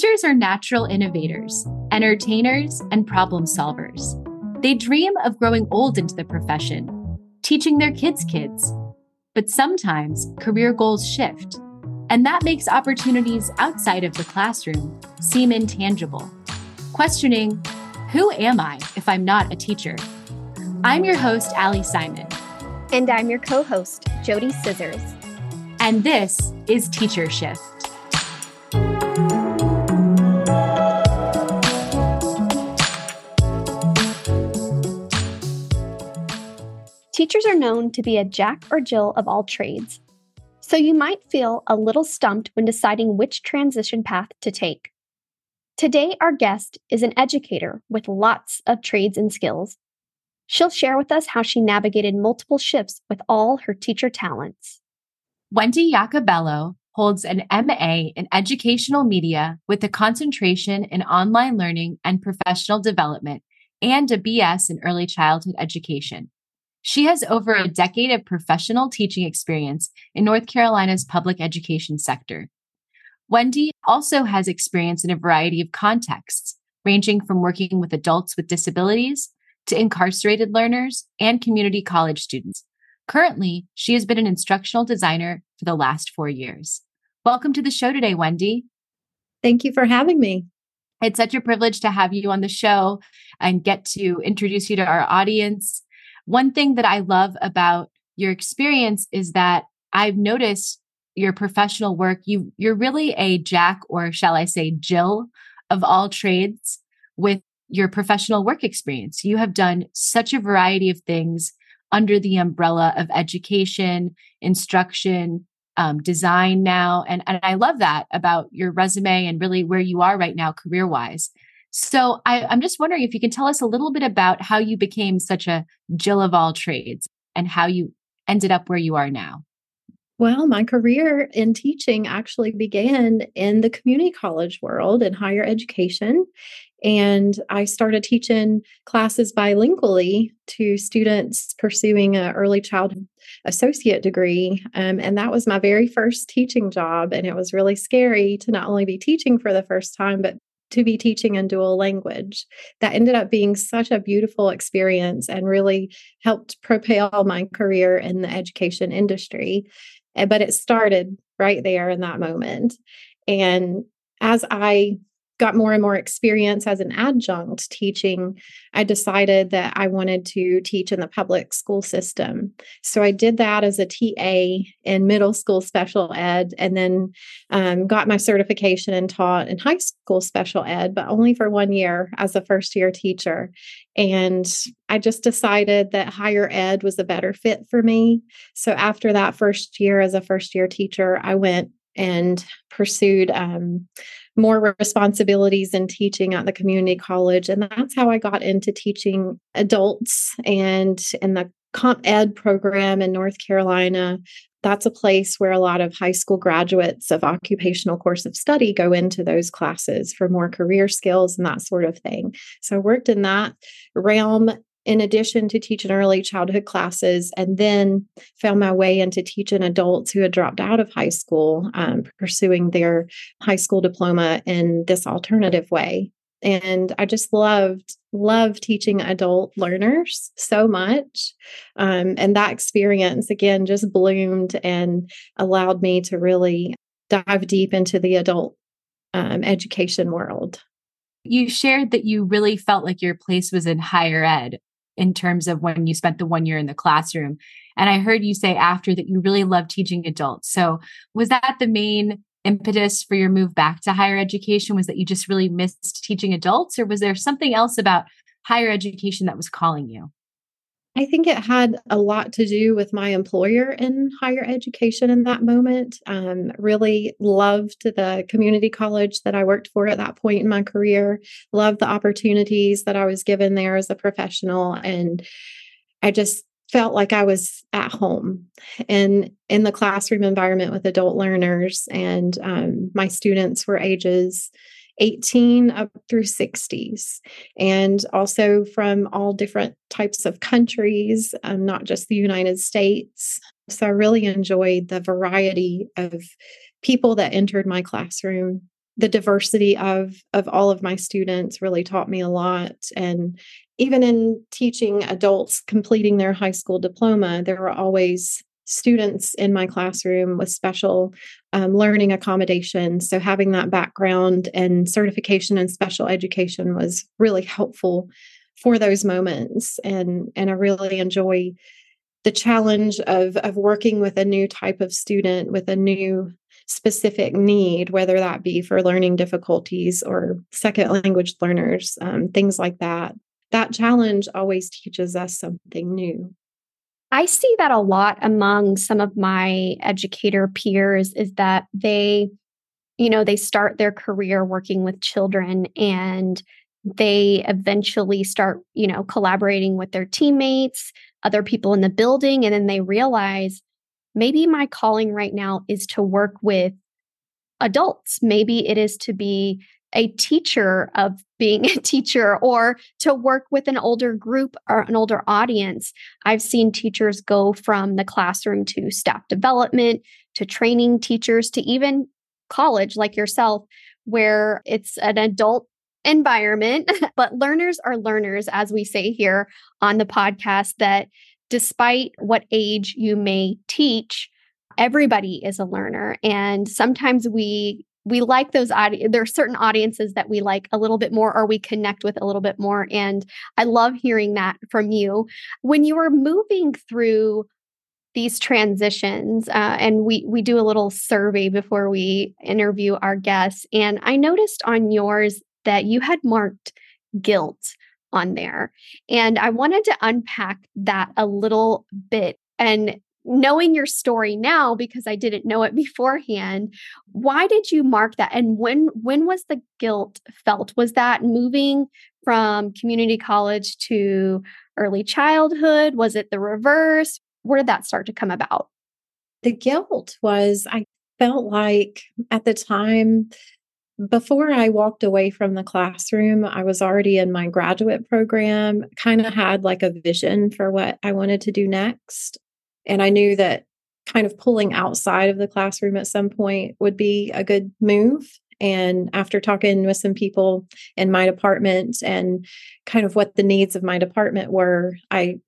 Teachers are natural innovators, entertainers, and problem solvers. They dream of growing old into the profession, teaching their kids' kids. But sometimes career goals shift, and that makes opportunities outside of the classroom seem intangible. Questioning, who am I if I'm not a teacher? I'm your host, Ali Simon. And I'm your co host, JoDee Scissors. And this is Teacher Shift. Teachers are known to be a jack or Jill of all trades, so you might feel a little stumped when deciding which transition path to take. Today, our guest is an educator with lots of trades and skills. She'll share with us how she navigated multiple shifts with all her teacher talents. Wendi Iacobello holds an MA in educational media with a concentration in online learning and professional development and a BS in early childhood education. She has over a decade of professional teaching experience in North Carolina's public education sector. Wendi also has experience in a variety of contexts, ranging from working with adults with disabilities to incarcerated learners and community college students. Currently, she has been an instructional designer for the last four years. Welcome to the show today, Wendi. Thank you for having me. It's such a privilege to have you on the show and get to introduce you to our audience. One thing that I love about your experience is that I've noticed your professional work. You you're really a jack or shall I say Jill of all trades with your professional work experience. You have done such a variety of things under the umbrella of education, instruction, um, design now. And, and I love that about your resume and really where you are right now, career wise. So I, I'm just wondering if you can tell us a little bit about how you became such a Jill of all trades and how you ended up where you are now. Well, my career in teaching actually began in the community college world in higher education. And I started teaching classes bilingually to students pursuing an early childhood associate degree. Um, and that was my very first teaching job. And it was really scary to not only be teaching for the first time, but to be teaching in dual language. That ended up being such a beautiful experience and really helped propel my career in the education industry. Eh, but it started right there in that moment. And as I got more and more experience as an adjunct teaching, I decided that I wanted to teach in the public school system. So I did that as a TA in middle school special ed and then um, got my certification and taught in high school special ed, but only for one year as a first year teacher. And I just decided that higher ed was a better fit for me. So after that first year as a first year teacher, I went and pursued um, more responsibilities in teaching at the community college. And that's how I got into teaching adults and in the comp ed program in North Carolina. That's a place where a lot of high school graduates of occupational course of study go into those classes for more career skills and that sort of thing. So I worked in that realm in addition to teaching early childhood classes, and then found my way into teaching adults who had dropped out of high school, um, pursuing their high school diploma in this alternative way. And I just loved, loved teaching adult learners so much. Um, and that experience, again, just bloomed and allowed me to really dive deep into the adult um, education world. You shared that you really felt like your place was in higher ed in terms of when you spent the one year in the classroom. And I heard you say after that you really love teaching adults. So was that the main impetus for your move back to higher education? Was that you just really missed teaching adults, or was there something else about higher education that was calling you? I think it had a lot to do with my employer in higher education in that moment. Um, really loved the community college that I worked for at that point in my career, loved the opportunities that I was given there as a professional. And I just felt like I was at home and in the classroom environment with adult learners. And um, my students were ages 18 up through 60s, and also from all different types of countries, um, not just the United States. So I really enjoyed the variety of people that entered my classroom. The diversity of of all of my students really taught me a lot. And even in teaching adults completing their high school diploma there were always students in my classroom with special um, learning accommodations so having that background and certification in special education was really helpful for those moments and and i really enjoy the challenge of of working with a new type of student with a new specific need, whether that be for learning difficulties or second language learners, um, things like that. That challenge always teaches us something new. I see that a lot among some of my educator peers is that they, you know, they start their career working with children and they eventually start, you know, collaborating with their teammates, other people in the building, and then they realize maybe my calling right now is to work with adults. Maybe it is to be a teacher of being a teacher or to work with an older group or an older audience. I've seen teachers go from the classroom to staff development, to training teachers, to even college like yourself, where it's an adult environment. but learners are learners, as we say here on the podcast, that despite what age you may teach, everybody is a learner. And sometimes we we like those audi- there are certain audiences that we like a little bit more or we connect with a little bit more and i love hearing that from you when you were moving through these transitions uh, and we we do a little survey before we interview our guests and i noticed on yours that you had marked guilt on there. And I wanted to unpack that a little bit. And knowing your story now because I didn't know it beforehand, why did you mark that? And when when was the guilt felt? Was that moving from community college to early childhood? Was it the reverse? Where did that start to come about? The guilt was I felt like at the time before I walked away from the classroom, I was already in my graduate program, kind of had like a vision for what I wanted to do next. And I knew that kind of pulling outside of the classroom at some point would be a good move. And after talking with some people in my department and kind of what the needs of my department were, I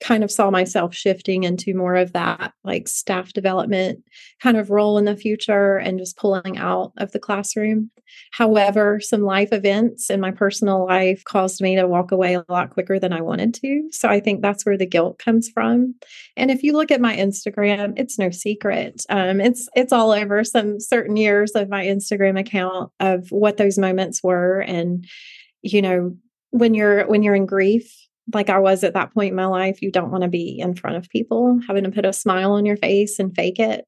kind of saw myself shifting into more of that like staff development kind of role in the future and just pulling out of the classroom. However, some life events in my personal life caused me to walk away a lot quicker than I wanted to. So I think that's where the guilt comes from. And if you look at my Instagram, it's no secret. Um, it's it's all over some certain years of my Instagram account of what those moments were and you know when you're when you're in grief like I was at that point in my life, you don't want to be in front of people, having to put a smile on your face and fake it.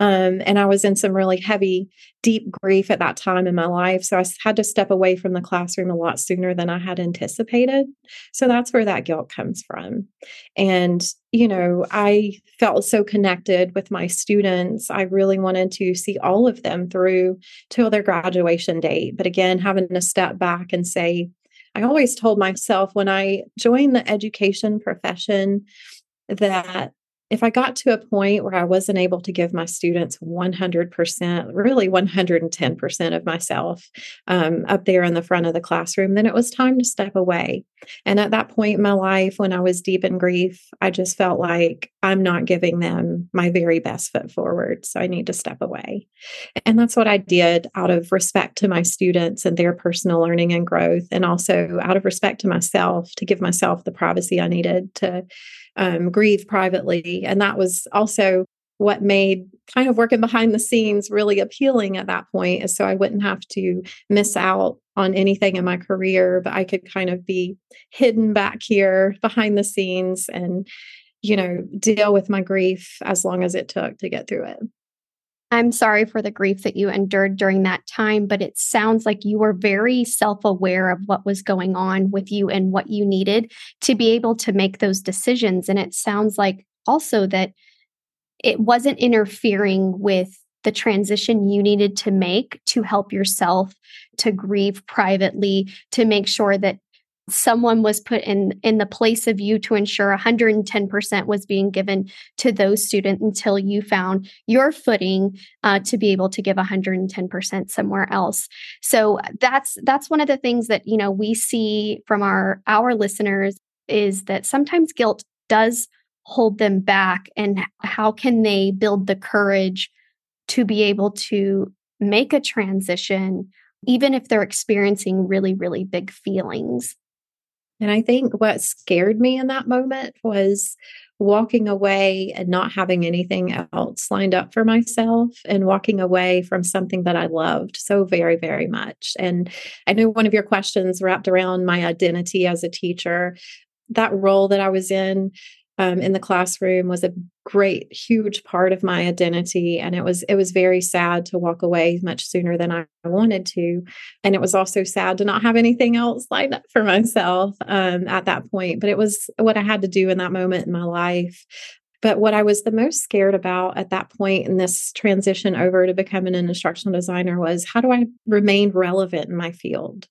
Um, and I was in some really heavy, deep grief at that time in my life. So I had to step away from the classroom a lot sooner than I had anticipated. So that's where that guilt comes from. And, you know, I felt so connected with my students. I really wanted to see all of them through till their graduation date. But again, having to step back and say, I always told myself when I joined the education profession that if I got to a point where I wasn't able to give my students 100%, really 110% of myself um, up there in the front of the classroom, then it was time to step away. And at that point in my life, when I was deep in grief, I just felt like I'm not giving them my very best foot forward. So I need to step away. And that's what I did out of respect to my students and their personal learning and growth, and also out of respect to myself to give myself the privacy I needed to um, grieve privately. And that was also what made kind of working behind the scenes really appealing at that point is so I wouldn't have to miss out on anything in my career, but I could kind of be hidden back here behind the scenes and, you know, deal with my grief as long as it took to get through it. I'm sorry for the grief that you endured during that time, but it sounds like you were very self aware of what was going on with you and what you needed to be able to make those decisions. And it sounds like also that it wasn't interfering with the transition you needed to make to help yourself to grieve privately, to make sure that someone was put in in the place of you to ensure 110% was being given to those students until you found your footing uh, to be able to give 110% somewhere else. So that's that's one of the things that you know we see from our our listeners is that sometimes guilt does hold them back and how can they build the courage to be able to make a transition even if they're experiencing really really big feelings and I think what scared me in that moment was walking away and not having anything else lined up for myself and walking away from something that I loved so very, very much. And I know one of your questions wrapped around my identity as a teacher. That role that I was in um, in the classroom was a great huge part of my identity and it was it was very sad to walk away much sooner than i wanted to and it was also sad to not have anything else lined up for myself um, at that point but it was what i had to do in that moment in my life but what I was the most scared about at that point in this transition over to becoming an instructional designer was how do I remain relevant in my field?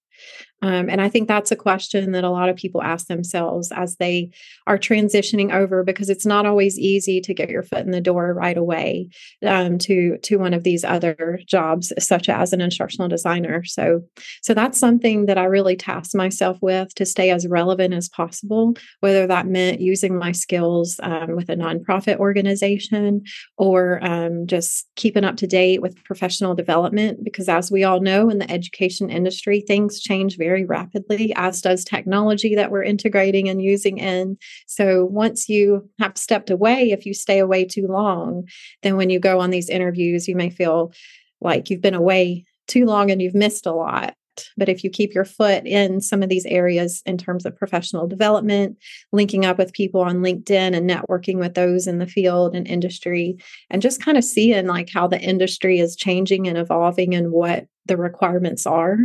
Um, and I think that's a question that a lot of people ask themselves as they are transitioning over because it's not always easy to get your foot in the door right away um, to to one of these other jobs, such as an instructional designer. So, so that's something that I really tasked myself with to stay as relevant as possible, whether that meant using my skills um, with a nonprofit organization or um, just keeping up to date with professional development. Because as we all know, in the education industry, things change very very rapidly, as does technology that we're integrating and using in. So once you have stepped away, if you stay away too long, then when you go on these interviews, you may feel like you've been away too long and you've missed a lot. But if you keep your foot in some of these areas in terms of professional development, linking up with people on LinkedIn and networking with those in the field and industry, and just kind of seeing like how the industry is changing and evolving and what the requirements are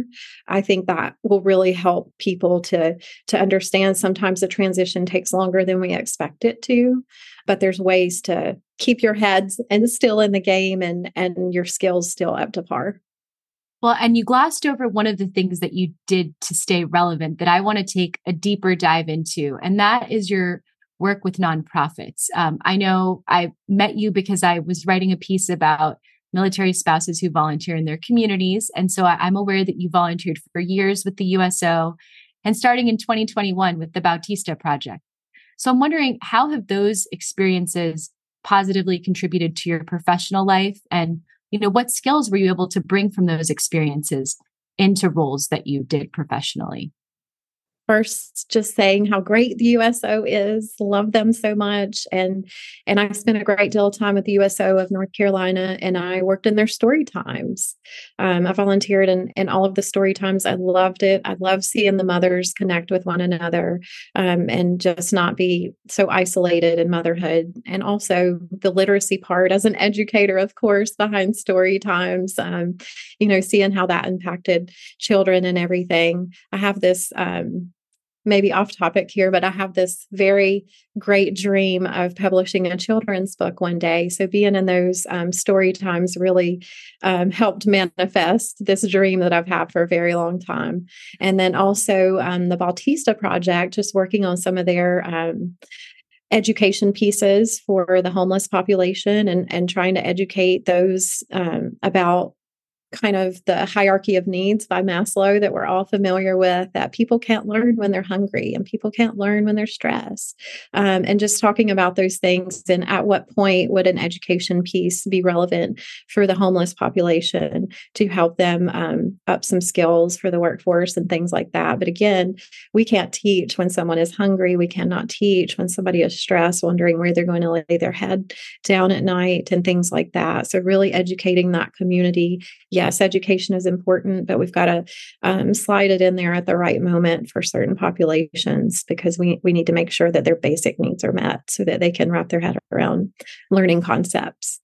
i think that will really help people to to understand sometimes the transition takes longer than we expect it to but there's ways to keep your heads and still in the game and and your skills still up to par well, and you glossed over one of the things that you did to stay relevant that I want to take a deeper dive into, and that is your work with nonprofits. Um, I know I met you because I was writing a piece about military spouses who volunteer in their communities. And so I, I'm aware that you volunteered for years with the USO and starting in 2021 with the Bautista Project. So I'm wondering how have those experiences positively contributed to your professional life and you know what skills were you able to bring from those experiences into roles that you did professionally first just saying how great the USO is, love them so much. And and I spent a great deal of time with the USO of North Carolina and I worked in their story times. Um, I volunteered in, in all of the story times. I loved it. I love seeing the mothers connect with one another um, and just not be so isolated in motherhood. And also the literacy part as an educator, of course, behind story times, um, you know, seeing how that impacted children and everything. I have this um, maybe off topic here, but I have this very great dream of publishing a children's book one day. So being in those um, story times really um, helped manifest this dream that I've had for a very long time. And then also um, the Bautista Project, just working on some of their um, education pieces for the homeless population and, and trying to educate those um, about kind of the hierarchy of needs by Maslow that we're all familiar with that people can't learn when they're hungry and people can't learn when they're stressed. Um, and just talking about those things and at what point would an education piece be relevant for the homeless population to help them um, up some skills for the workforce and things like that. But again, we can't teach when someone is hungry. We cannot teach when somebody is stressed, wondering where they're going to lay their head down at night and things like that. So, really educating that community yes, education is important, but we've got to um, slide it in there at the right moment for certain populations because we, we need to make sure that their basic needs are met so that they can wrap their head around learning concepts.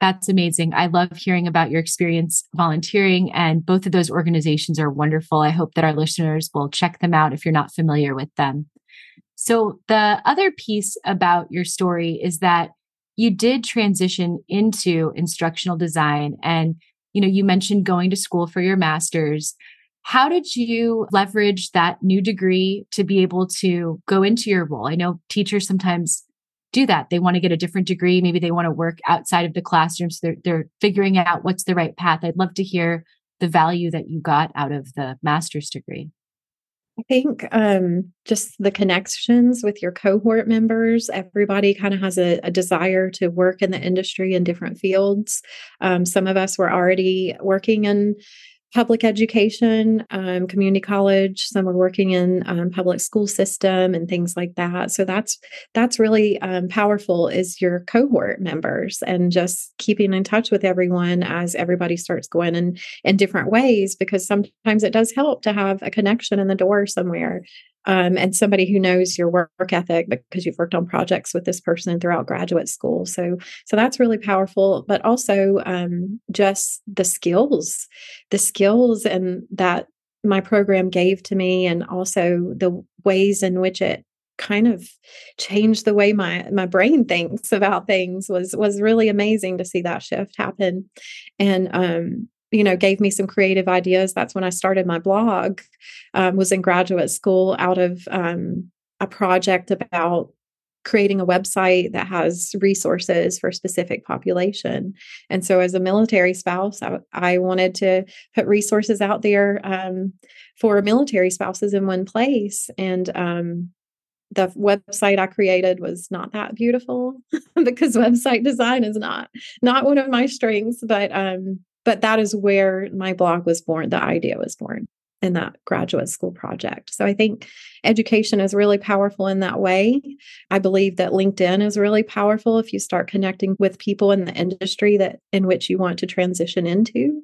That's amazing. I love hearing about your experience volunteering, and both of those organizations are wonderful. I hope that our listeners will check them out if you're not familiar with them. So, the other piece about your story is that you did transition into instructional design and you know, you mentioned going to school for your master's. How did you leverage that new degree to be able to go into your role? I know teachers sometimes do that. They want to get a different degree. Maybe they want to work outside of the classroom. So they're, they're figuring out what's the right path. I'd love to hear the value that you got out of the master's degree. I think um, just the connections with your cohort members. Everybody kind of has a, a, desire to work in the industry in different fields. Um, some of us were already working in public education, um, community college. Some are working in um, public school system and things like that. So that's that's really um, powerful. Is your cohort members and just keeping in touch with everyone as everybody starts going in in different ways because sometimes it does help to have a connection in the door somewhere um, and somebody who knows your work ethic because you've worked on projects with this person throughout graduate school. So, so that's really powerful. But also um, just the skills, the skills, and that my program gave to me, and also the ways in which it kind of changed the way my my brain thinks about things was was really amazing to see that shift happen and um you know gave me some creative ideas. That's when i started my blog um, was in graduate school out of um, a project about creating a website that has resources for a specific population. And so as a military spouse i, I wanted to put resources out there um, for military spouses in one place. And um, the website I created was not that beautiful because website design is not not one of my strengths. But um but that is where my blog was born the idea was born in that graduate school project. So i think education is really powerful in that way. I believe that linkedin is really powerful if you start connecting with people in the industry that in which you want to transition into.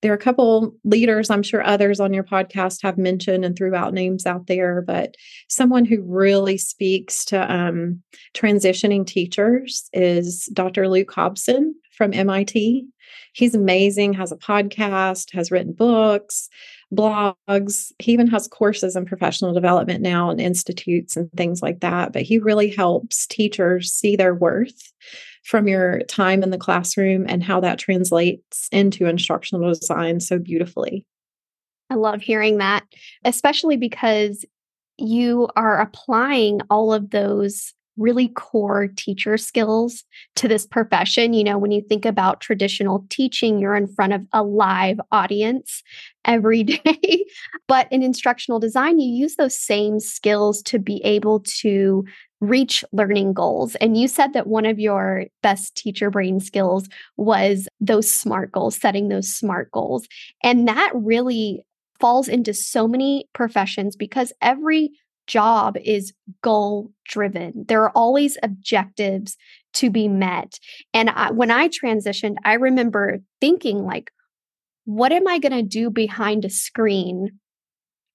There are a couple leaders i'm sure others on your podcast have mentioned and threw out names out there but someone who really speaks to um, transitioning teachers is dr luke hobson from mit He's amazing, has a podcast, has written books, blogs. He even has courses in professional development now and institutes and things like that. But he really helps teachers see their worth from your time in the classroom and how that translates into instructional design so beautifully. I love hearing that, especially because you are applying all of those really core teacher skills to this profession. You know, when you think about traditional teaching, you're in front of a live audience every day. but in instructional design, you use those same skills to be able to reach learning goals. And you said that one of your best teacher brain skills was those SMART goals, setting those SMART goals. And that really falls into so many professions because every job is goal driven. There are always objectives to be met. And I, when I transitioned, I remember thinking like, what am I going to do behind a screen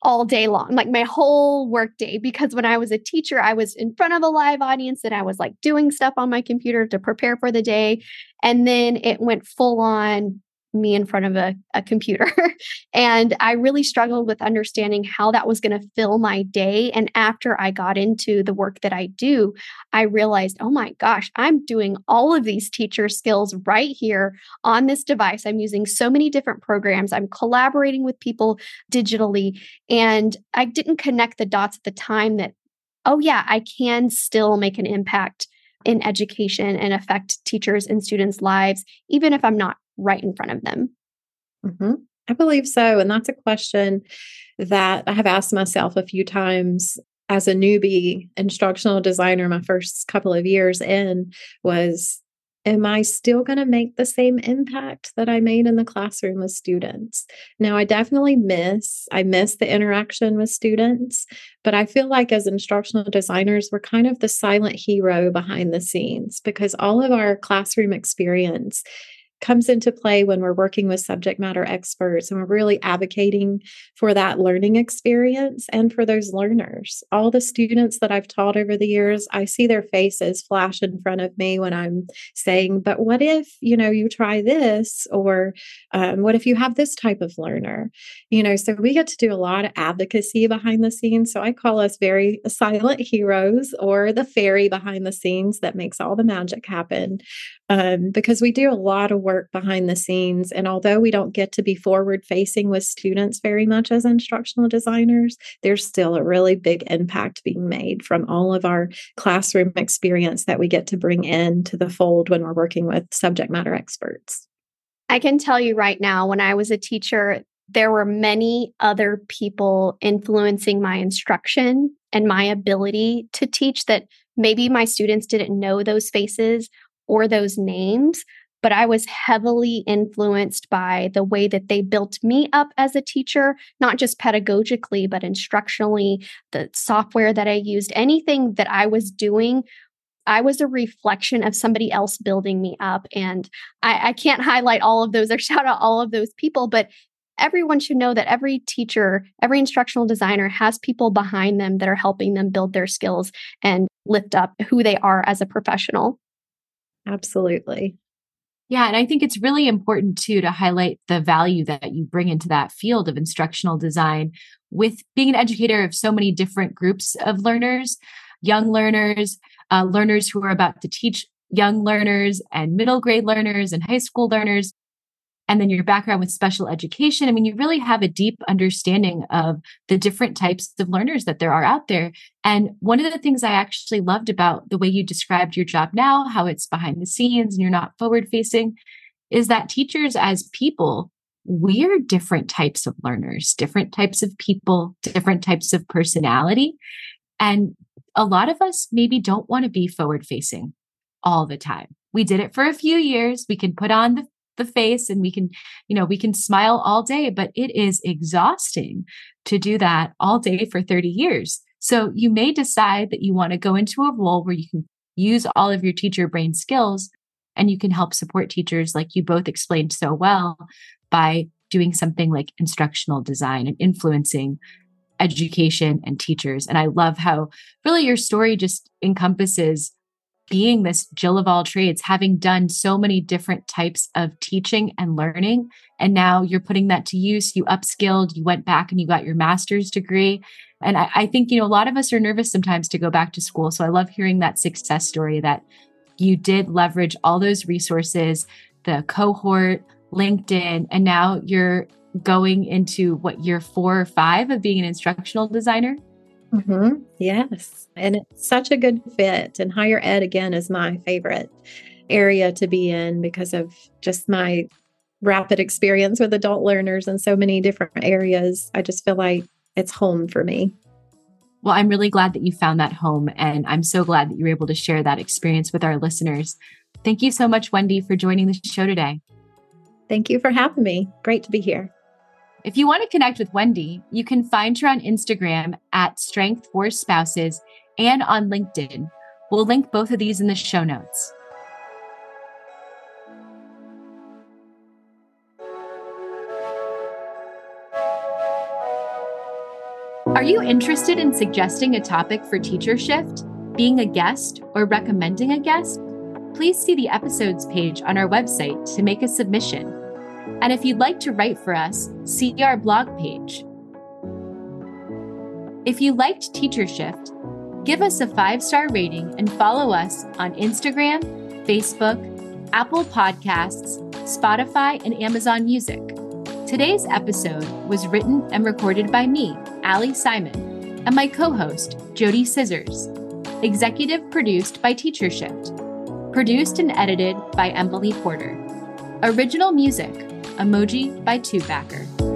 all day long, like my whole work day? Because when I was a teacher, I was in front of a live audience and I was like doing stuff on my computer to prepare for the day. And then it went full on me in front of a, a computer. and I really struggled with understanding how that was going to fill my day. And after I got into the work that I do, I realized, oh my gosh, I'm doing all of these teacher skills right here on this device. I'm using so many different programs, I'm collaborating with people digitally. And I didn't connect the dots at the time that, oh yeah, I can still make an impact in education and affect teachers and students' lives, even if I'm not right in front of them? Mm-hmm. I believe so. And that's a question that I have asked myself a few times as a newbie instructional designer, my first couple of years in was am I still going to make the same impact that I made in the classroom with students? Now, I definitely miss, I miss the interaction with students, but I feel like as instructional designers, we're kind of the silent hero behind the scenes because all of our classroom experience comes into play when we're working with subject matter experts and we're really advocating for that learning experience and for those learners. All the students that I've taught over the years, I see their faces flash in front of me when I'm saying, but what if, you know, you try this or um, what if you have this type of learner? You know, so we get to do a lot of advocacy behind the scenes. So I call us very silent heroes or the fairy behind the scenes that makes all the magic happen um, because we do a lot of work behind the scenes. And although we don't get to be forward facing with students very much as instructional designers, there's still a really big impact being made from all of our classroom experience that we get to bring into the fold when we're working with subject matter experts. I can tell you right now, when I was a teacher, there were many other people influencing my instruction and my ability to teach that maybe my students didn't know those faces or those names, but I was heavily influenced by the way that they built me up as a teacher, not just pedagogically, but instructionally, the software that I used, anything that I was doing. I was a reflection of somebody else building me up. And I, I can't highlight all of those or shout out all of those people, but everyone should know that every teacher, every instructional designer has people behind them that are helping them build their skills and lift up who they are as a professional. Absolutely. Yeah, and I think it's really important too to highlight the value that you bring into that field of instructional design with being an educator of so many different groups of learners, young learners, uh, learners who are about to teach young learners and middle grade learners and high school learners and then your background with special education. I mean, you really have a deep understanding of the different types of learners that there are out there. And one of the things I actually loved about the way you described your job now, how it's behind the scenes and you're not forward facing, is that teachers as people, we're different types of learners, different types of people, different types of personality. And a lot of us maybe don't want to be forward facing all the time. We did it for a few years. We can put on the the face and we can you know we can smile all day but it is exhausting to do that all day for 30 years. So you may decide that you want to go into a role where you can use all of your teacher brain skills and you can help support teachers like you both explained so well by doing something like instructional design and influencing education and teachers. And i love how really your story just encompasses being this Jill of all trades, having done so many different types of teaching and learning. And now you're putting that to use. You upskilled, you went back and you got your master's degree. And I, I, think, you know, a lot of us are nervous sometimes to go back to school. So I love hearing that success story that you did leverage all those resources, the cohort, LinkedIn, and now you're going into what year four or five of being an instructional designer. Mm-hmm. Yes. And it's such a good fit. And higher ed, again, is my favorite area to be in because of just my rapid experience with adult learners in so many different areas. I just feel like it's home for me. Well, I'm really glad that you found that home. And I'm so glad that you were able to share that experience with our listeners. Thank you so much, Wendi, for joining the show today. Thank you for having me. Great to be here. If you want to connect with Wendi, you can find her on Instagram at Strength for Spouses and on LinkedIn. We'll link both of these in the show notes. Are you interested in suggesting a topic for Teacher Shift, being a guest, or recommending a guest? Please see the episodes page on our website to make a submission. And if you'd like to write for us, see our blog page. If you liked Teacher Shift, give us a five star rating and follow us on Instagram, Facebook, Apple Podcasts, Spotify, and Amazon Music. Today's episode was written and recorded by me, Ali Simon, and my co host, JoDee Scissors. Executive produced by Teacher Shift. Produced and edited by Emily Porter. Original music Emoji by Tubacker.